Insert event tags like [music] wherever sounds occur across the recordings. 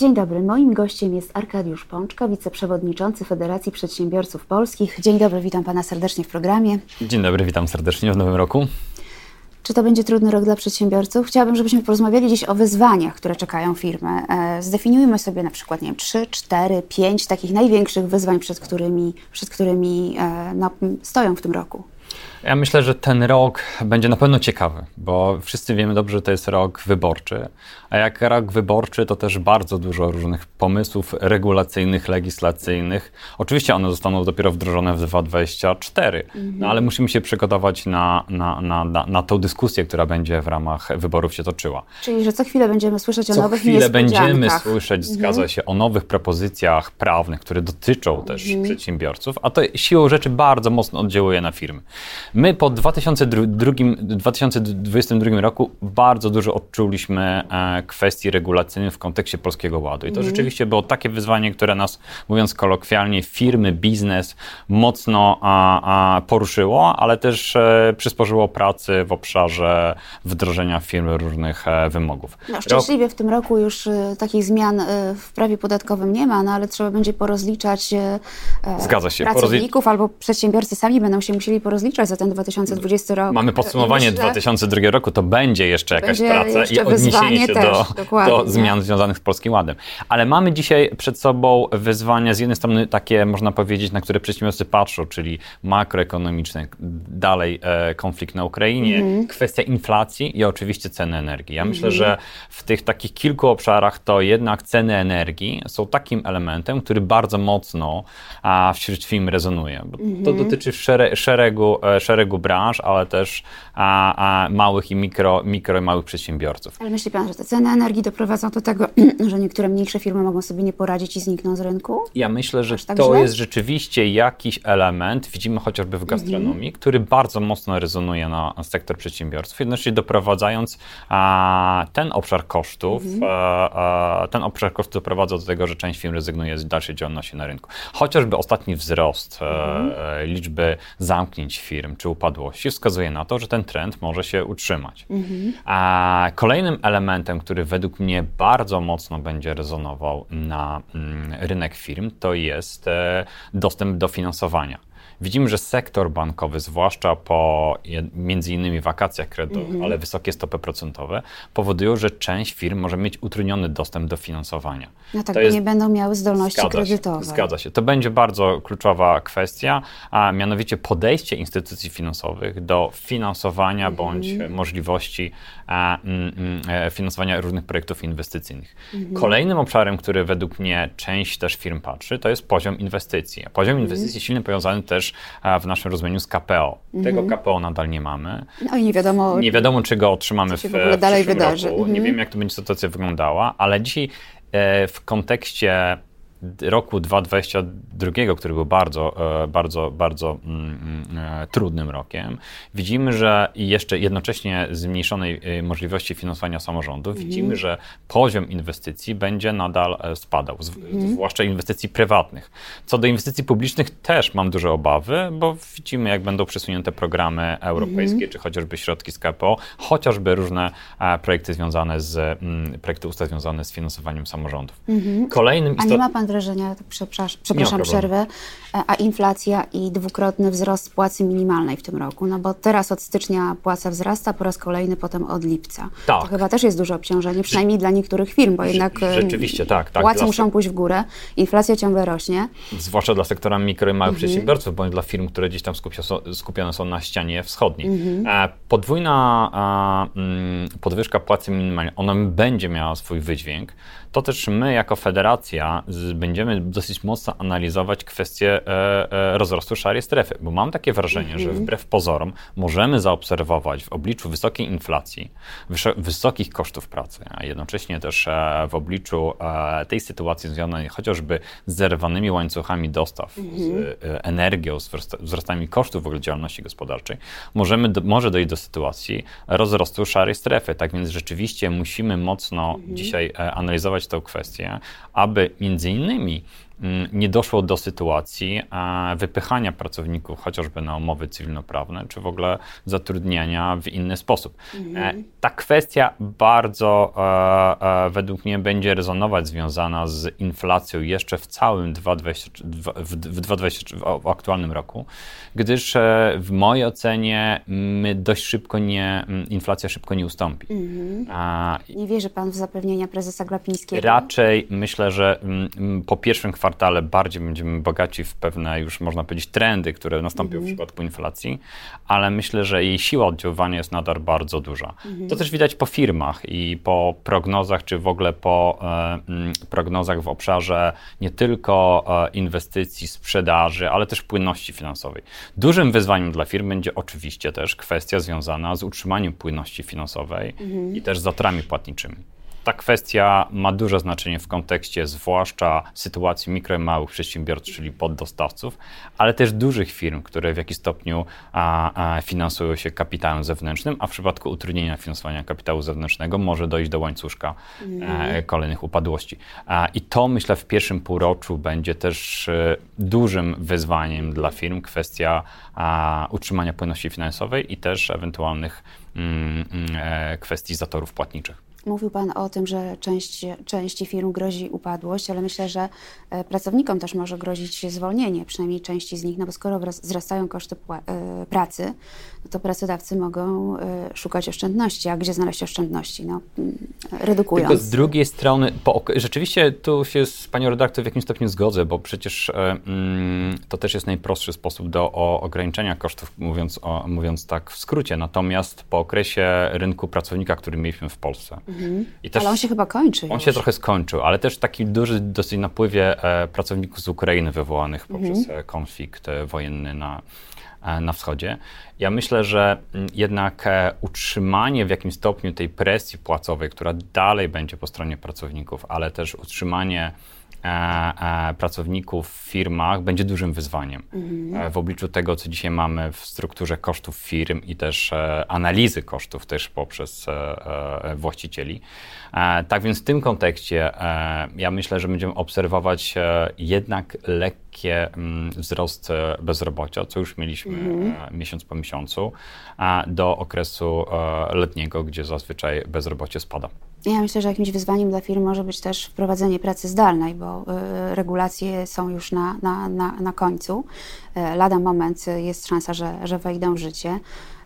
Dzień dobry, moim gościem jest Arkadiusz Pączka, wiceprzewodniczący Federacji Przedsiębiorców Polskich. Dzień dobry, witam pana serdecznie w programie. Dzień dobry, witam serdecznie w nowym roku. Czy to będzie trudny rok dla przedsiębiorców? Chciałabym, żebyśmy porozmawiali dziś o wyzwaniach, które czekają firmy. E, zdefiniujmy sobie na przykład, nie wiem, 3, 4, 5 takich największych wyzwań, przed którymi, przed którymi e, no, stoją w tym roku. Ja myślę, że ten rok będzie na pewno ciekawy, bo wszyscy wiemy dobrze, że to jest rok wyborczy. A jak rok wyborczy, to też bardzo dużo różnych pomysłów regulacyjnych, legislacyjnych. Oczywiście one zostaną dopiero wdrożone w 2024, mhm. no ale musimy się przygotować na, na, na, na, na tą dyskusję, która będzie w ramach wyborów się toczyła. Czyli, że co chwilę będziemy słyszeć o co nowych chwilę będziemy słyszeć, mhm. zgadza się, o nowych propozycjach prawnych, które dotyczą też mhm. przedsiębiorców, a to siłą rzeczy bardzo mocno oddziałuje na firmy. My po 2002, 2022 roku bardzo dużo odczuliśmy e, kwestii regulacyjnych w kontekście Polskiego Ładu. I to mm. rzeczywiście było takie wyzwanie, które nas, mówiąc kolokwialnie, firmy, biznes mocno a, a poruszyło, ale też e, przysporzyło pracy w obszarze wdrożenia firmy różnych e, wymogów. No, szczęśliwie w tym roku już e, takich zmian w prawie podatkowym nie ma, no ale trzeba będzie porozliczać Zgadza się. pracowników albo przedsiębiorcy sami będą się musieli porozliczać za ten 2020 rok. Mamy podsumowanie myślę, 2002 roku, to będzie jeszcze jakaś będzie praca jeszcze i odniesienie się też, do, do zmian związanych z Polskim Ładem. Ale mamy dzisiaj przed sobą wyzwania z jednej strony takie, można powiedzieć, na które przedsiębiorcy patrzą, czyli makroekonomiczne, dalej e, konflikt na Ukrainie, mm. kwestia inflacji i oczywiście ceny energii. Ja mm. myślę, że w tych takich kilku obszarach to jednak ceny energii są takim elementem, który bardzo mocno a, wśród firm rezonuje. Mm. To dotyczy szeregu, e, szeregu branż, ale też a, a małych i mikro, mikro i małych przedsiębiorców. Ale myśli Pan, że te ceny energii doprowadzą do tego, [clears throat] że niektóre mniejsze firmy mogą sobie nie poradzić i znikną z rynku? Ja myślę, że tak to źle? jest rzeczywiście jakiś element, widzimy chociażby w gastronomii, mhm. który bardzo mocno rezonuje na sektor przedsiębiorstw, jednocześnie doprowadzając a, ten obszar kosztów, mhm. a, ten obszar kosztów doprowadza do tego, że część firm rezygnuje z dalszej działalności na rynku. Chociażby ostatni wzrost e, mhm. liczby zamknięć firm czy upadłości wskazuje na to, że ten trend może się utrzymać. Mhm. A kolejnym elementem, który według mnie bardzo mocno będzie rezonował na mm, rynek firm, to jest e, dostęp do finansowania. Widzimy, że sektor bankowy, zwłaszcza po między innymi wakacjach kredytowych, mm -hmm. ale wysokie stopy procentowe, powodują, że część firm może mieć utrudniony dostęp do finansowania. No tak, to jest... nie będą miały zdolności zgadza kredytowej. Się, zgadza się. To będzie bardzo kluczowa kwestia, a mianowicie podejście instytucji finansowych do finansowania mm -hmm. bądź możliwości a, mm, mm, e, finansowania różnych projektów inwestycyjnych. Mm -hmm. Kolejnym obszarem, który według mnie część też firm patrzy, to jest poziom inwestycji. Poziom mhm. inwestycji silnie powiązany też w naszym rozumieniu z KPO. Tego mhm. KPO nadal nie mamy. No i nie wiadomo, nie wiadomo czy go otrzymamy w, w, w dalej wydarzy. Roku. Nie mhm. wiem, jak to będzie sytuacja wyglądała, ale dzisiaj e, w kontekście roku 2022, który był bardzo, e, bardzo, bardzo mm, mm, e, trudnym rokiem, widzimy, że jeszcze jednocześnie zmniejszonej e, możliwości finansowania samorządów, mm. widzimy, że poziom inwestycji będzie nadal spadał, mm. zwłaszcza inwestycji prywatnych. Co do inwestycji publicznych też mam duże obawy, bo widzimy, jak będą przesunięte programy europejskie, mm. czy chociażby środki z KPO, chociażby różne projekty związane z, mm, projekty ustaw związane z finansowaniem samorządów. -hmm. Kolejnym istotnym wrażenia, przepraszam, przepraszam przerwę, a inflacja i dwukrotny wzrost płacy minimalnej w tym roku. No bo teraz od stycznia płaca wzrasta, po raz kolejny potem od lipca. Tak. To chyba też jest duże obciążenie, przynajmniej dla niektórych firm, bo jednak e, Rzeczywiście, tak, tak. płace muszą pójść w górę, inflacja ciągle rośnie. Zwłaszcza dla sektora mikro i małych mhm. przedsiębiorców, bądź dla firm, które gdzieś tam skupione są na ścianie wschodniej. Mhm. E, podwójna mm, podwyżka płacy minimalnej, ona będzie miała swój wydźwięk, to też my jako federacja będziemy dosyć mocno analizować kwestię e, e, rozrostu szarej strefy, bo mam takie wrażenie, że mhm. wbrew pozorom możemy zaobserwować w obliczu wysokiej inflacji, wysokich kosztów pracy, a jednocześnie też e, w obliczu tej sytuacji związanej chociażby z zerwanymi łańcuchami dostaw, z mhm. energią, z wzrostami kosztów w ogóle działalności gospodarczej, możemy do, może dojść do sytuacji rozrostu szarej strefy. Tak więc rzeczywiście musimy mocno mhm. dzisiaj analizować tę kwestię, aby między innymi nie doszło do sytuacji wypychania pracowników chociażby na umowy cywilnoprawne, czy w ogóle zatrudniania w inny sposób. Mhm. Ta kwestia bardzo według mnie będzie rezonować związana z inflacją jeszcze w całym 2020, w, w, 2020, w aktualnym roku, gdyż w mojej ocenie my dość szybko nie, inflacja szybko nie ustąpi. Mhm. A, nie wierzy pan w zapewnienia prezesa Glapińskiego? Raczej myślę, że mm, po pierwszym kwartale bardziej będziemy bogaci w pewne już można powiedzieć trendy, które nastąpią mhm. w przypadku inflacji, ale myślę, że jej siła oddziaływania jest nadal bardzo duża. Mhm. To też widać po firmach i po prognozach, czy w ogóle po e, mm, prognozach w obszarze nie tylko e, inwestycji, sprzedaży, ale też płynności finansowej. Dużym wyzwaniem dla firm będzie oczywiście też kwestia związana z utrzymaniem płynności finansowej mhm. i też zatorami płatniczymi. Ta kwestia ma duże znaczenie w kontekście zwłaszcza sytuacji mikro i małych przedsiębiorców, czyli poddostawców, ale też dużych firm, które w jakiś stopniu a, a, finansują się kapitałem zewnętrznym, a w przypadku utrudnienia finansowania kapitału zewnętrznego może dojść do łańcuszka e, kolejnych upadłości. A, I to myślę w pierwszym półroczu będzie też e, dużym wyzwaniem dla firm kwestia utrzymania płynności finansowej i też ewentualnych mm, mm, e, kwestii zatorów płatniczych. Mówił Pan o tym, że część, części firm grozi upadłość, ale myślę, że e, pracownikom też może grozić zwolnienie, przynajmniej części z nich, no bo skoro wzrastają koszty e, pracy, no to pracodawcy mogą e, szukać oszczędności. A gdzie znaleźć oszczędności? No, mm, redukując. Tylko z drugiej strony, po, rzeczywiście tu się z Panią redaktor w jakimś stopniu zgodzę, bo przecież mm, to też jest najprostszy sposób do o, ograniczenia kosztów, mówiąc, o, mówiąc tak w skrócie. Natomiast po okresie rynku pracownika, który mieliśmy w Polsce, Mhm. Też, ale on się chyba kończy. On już. się trochę skończył, ale też taki duży dosyć napływie e, pracowników z Ukrainy wywołanych poprzez mhm. E, konflikt e, wojenny na, e, na wschodzie. Ja myślę, że jednak utrzymanie w jakimś stopniu tej presji płacowej, która dalej będzie po stronie pracowników, ale też utrzymanie pracowników w firmach będzie dużym wyzwaniem. Mhm. W obliczu tego, co dzisiaj mamy w strukturze kosztów firm i też analizy kosztów też poprzez właścicieli. Tak więc w tym kontekście ja myślę, że będziemy obserwować jednak lekki mm, wzrost bezrobocia, co już mieliśmy mhm. miesiąc po miesiącu, do okresu letniego, gdzie zazwyczaj bezrobocie spada. Ja myślę, że jakimś wyzwaniem dla firm może być też wprowadzenie pracy zdalnej, bo y, regulacje są już na, na, na, na końcu. Y, lada moment jest szansa, że, że wejdą w życie.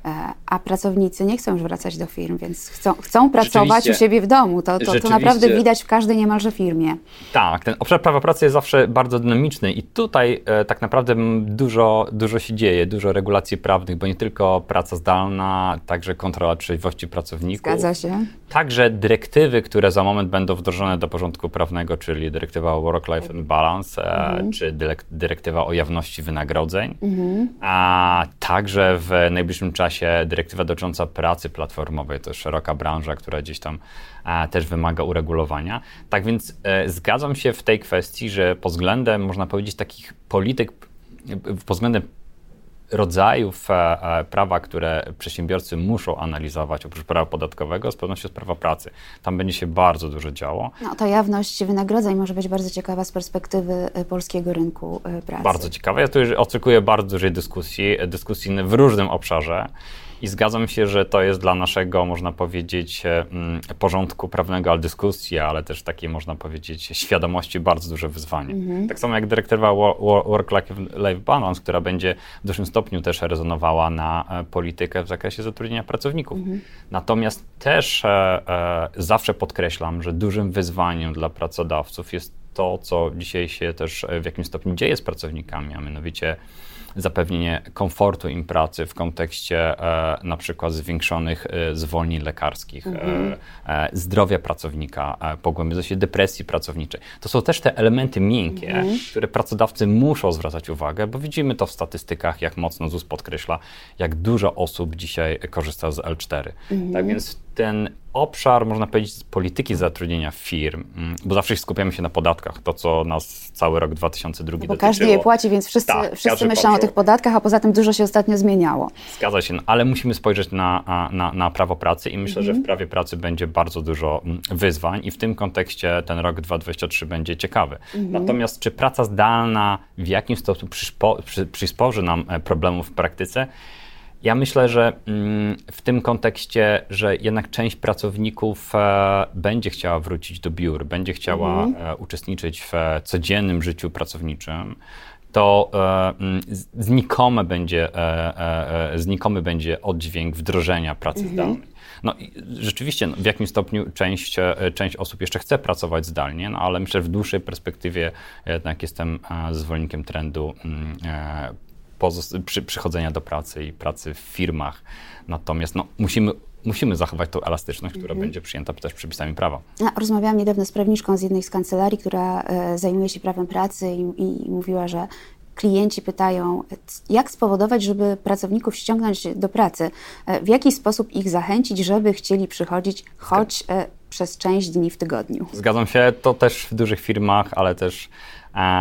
E, a pracownicy nie chcą już wracać do firm, więc chcą, chcą pracować u siebie w domu. To, to, to naprawdę widać w każdej niemalże firmie. Tak, ten obszar prawa pracy jest zawsze bardzo dynamiczny i tutaj e, tak naprawdę dużo, dużo się dzieje, dużo regulacji prawnych, bo nie tylko praca zdalna, także kontrola trzeźwości pracowników. Zgadza się. Także dyrektywy, które za moment będą wdrożone do porządku prawnego, czyli dyrektywa o Work-Life Balance, e, mhm. czy dyrektywa o jawności wynagrodzeń, mhm. a także w najbliższym czasie czasie dyrektywa dotycząca pracy platformowej, to szeroka branża, która gdzieś tam e, też wymaga uregulowania. Tak więc e, zgadzam się w tej kwestii, że pod względem, można powiedzieć, takich polityk, pod względem rodzajów e, e, prawa, które przedsiębiorcy muszą analizować oprócz prawa podatkowego, z pewnością jest prawa pracy. Tam będzie się bardzo dużo działo. No, ta jawność wynagrodzeń może być bardzo ciekawa z perspektywy e, polskiego rynku pracy. Bardzo ciekawa. Ja tu oczekuję bardzo dużej dyskusji, dyskusji w różnym obszarze. I zgadzam się, że to jest dla naszego, można powiedzieć, e, mm, porządku prawnego, ale dyskusji, ale też takiej, można powiedzieć, świadomości bardzo duże wyzwanie. Mhm. Tak samo jak dyrektywa Work-Life Balance, która będzie w dużym stopniu też rezonowała na e, politykę w zakresie zatrudnienia pracowników. Mhm. Natomiast też e, zawsze podkreślam, że dużym wyzwaniem dla pracodawców jest to, co dzisiaj się też w jakimś stopniu dzieje z pracownikami, a mianowicie zapewnienie komfortu im pracy w kontekście e, na przykład zwiększonych e, zwolnień lekarskich, mhm. e, e zdrowia pracownika, e, pogłębienia się depresji pracowniczej. To są też te elementy miękkie, mhm. które pracodawcy muszą zwracać uwagę, bo widzimy to w statystykach, jak mocno ZUS podkreśla, jak dużo osób dzisiaj korzysta z L4. Tak mhm. Tak więc ten obszar, można powiedzieć, polityki zatrudnienia firm, mm, bo zawsze skupiamy się na podatkach, to co nas cały rok 2002 no Bo każdy je płaci, więc wszyscy, tak, wszyscy myślą o tych podatkach, a poza tym dużo się ostatnio zmieniało. Zgadza się, no, ale musimy spojrzeć na, na, na prawo pracy i myślę, mhm. że w mhm. prawie pracy będzie bardzo dużo mm, wyzwań i w tym kontekście ten rok 2023 będzie ciekawy. Mhm. Natomiast czy praca zdalna w jakim stopniu przysporzy nam e, problemów w praktyce? Ja myślę, że mm, w tym kontekście, że jednak część pracowników e, będzie chciała wrócić do biur, będzie chciała mhm. E, uczestniczyć w codziennym życiu pracowniczym, to e, mm, znikome będzie, znikomy będzie oddźwięk wdrożenia pracy mhm. zdalnej. No i rzeczywiście no, w jakim stopniu część, część osób jeszcze chce pracować zdalnie, no ale myślę, że w dłuższej perspektywie jednak jestem zwolennikiem trendu mm, przy, przychodzenia do pracy i pracy w firmach. Natomiast no, musimy musimy zachować tą elastyczność, która mhm. będzie przyjęta też przepisami prawa. Ja rozmawiałam niedawno z prawniczką z jednej z kancelarii, która e, zajmuje się prawem pracy i, i mówiła, że klienci pytają, jak spowodować, żeby pracowników ściągnąć do pracy, e, w jaki sposób ich zachęcić, żeby chcieli przychodzić choć e, przez część dni w tygodniu. Zgadzam się, to też w dużych firmach, ale też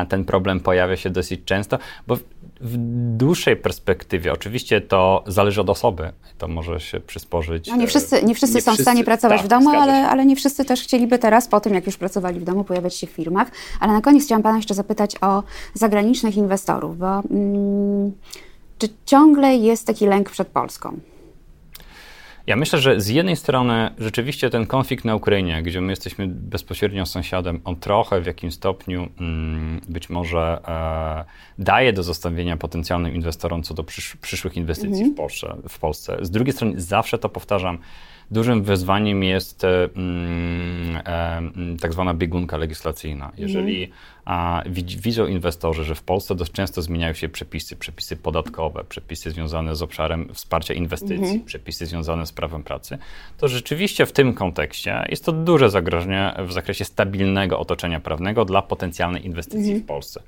ten problem pojawia się dosyć często, bo w dłuższej perspektywie, oczywiście to zależy od osoby, to może się przysporzyć. No nie wszyscy, nie wszyscy nie są wszyscy, w stanie pracować tak, w domu, ale, ale nie wszyscy też chcieliby teraz, po tym jak już pracowali w domu, pojawiać się w firmach. Ale na koniec chciałam Pana jeszcze zapytać o zagranicznych inwestorów, bo mm, czy ciągle jest taki lęk przed Polską? Ja myślę, że z jednej strony rzeczywiście ten konflikt na Ukrainie, gdzie my jesteśmy bezpośrednio sąsiadem, on trochę w jakim stopniu mm, być może e, daje do zostawienia potencjalnym inwestorom co do przysz przyszłych inwestycji mhm. w, Polsce, w Polsce. Z drugiej strony zawsze to powtarzam, Dużym wyzwaniem jest e, mm, e, mm, tak zwana biegunka legislacyjna. Jeżeli a, widzą inwestorzy, że w Polsce dość często zmieniają się przepisy, przepisy podatkowe, przepisy związane z obszarem wsparcia inwestycji, mhm. przepisy związane z prawem pracy, to rzeczywiście w tym kontekście jest to duże zagrożenie w zakresie stabilnego otoczenia prawnego dla potencjalnej inwestycji mhm. w Polsce.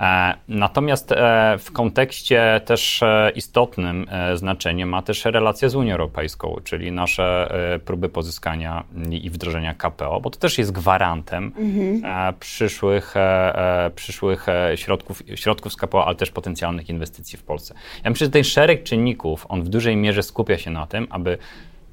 E, natomiast e, w kontekście też e, istotnym znaczenie ma też relacja z Unią Europejską, czyli nasze próby pozyskania i wdrożenia KPO, bo to też jest gwarantem mhm. przyszłych, przyszłych środków, środków z KPO, ale też potencjalnych inwestycji w Polsce. Ja myślę, że ten szereg czynników, on w dużej mierze skupia się na tym, aby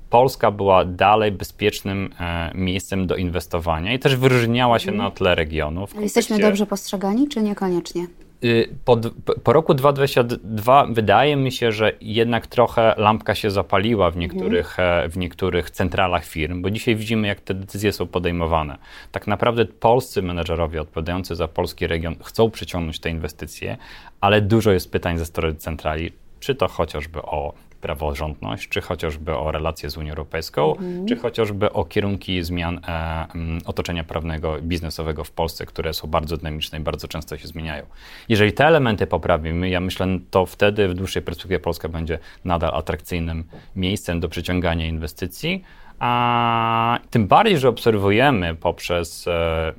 Polska była dalej bezpiecznym e, miejscem do inwestowania i też wyróżniała się na tle regionów. Ale jesteśmy dobrze postrzegani, czy niekoniecznie? Y, po, po, roku 2022 wydaje mi się, że jednak trochę lampka się zapaliła w niektórych, mhm. w niektórych centralach firm, bo dzisiaj widzimy, jak te decyzje są podejmowane. Tak naprawdę polscy menedżerowie odpowiadający za polski region chcą przyciągnąć te inwestycje, ale dużo jest pytań ze strony centrali, czy to chociażby o praworządność, czy chociażby o relacje z Unią Europejską, mhm. czy chociażby o kierunki zmian e, otoczenia prawnego, biznesowego w Polsce, które są bardzo dynamiczne i bardzo często się zmieniają. Jeżeli te elementy poprawimy, ja myślę, to wtedy w dłuższej perspektywie Polska będzie nadal atrakcyjnym miejscem do przyciągania inwestycji. A tym bardziej, że obserwujemy poprzez e, e,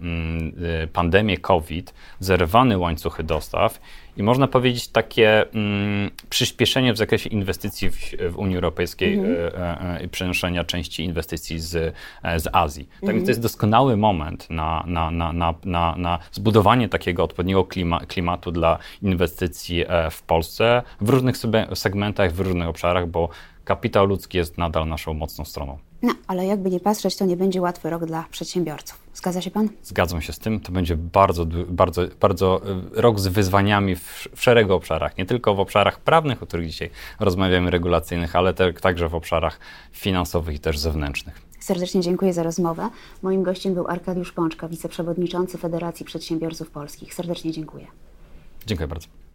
pandemię COVID zerwane łańcuchy dostaw i można powiedzieć takie mm, przyspieszenie w zakresie inwestycji w, Unii Europejskiej mm -hmm. i przenoszenia części inwestycji z, z Azji. Tak mm -hmm. więc to jest doskonały moment na, na, na, na, na, na zbudowanie takiego odpowiedniego klima, klimatu dla inwestycji w Polsce w różnych segmentach, w różnych obszarach, bo kapitał ludzki jest nadal naszą mocną stroną. No, ale jakby nie patrzeć, to nie będzie łatwy rok dla przedsiębiorców. Zgadza się Pan? Zgadzam się z tym. To będzie bardzo, bardzo, bardzo e, rok z wyzwaniami w, w szeregu obszarach. Nie tylko w obszarach prawnych, o których dzisiaj rozmawiamy, regulacyjnych, ale te, także w obszarach finansowych i też zewnętrznych. Serdecznie dziękuję za rozmowę. Moim gościem był Arkadiusz Pączka, wiceprzewodniczący Federacji Przedsiębiorców Polskich. Serdecznie dziękuję. Dziękuję bardzo.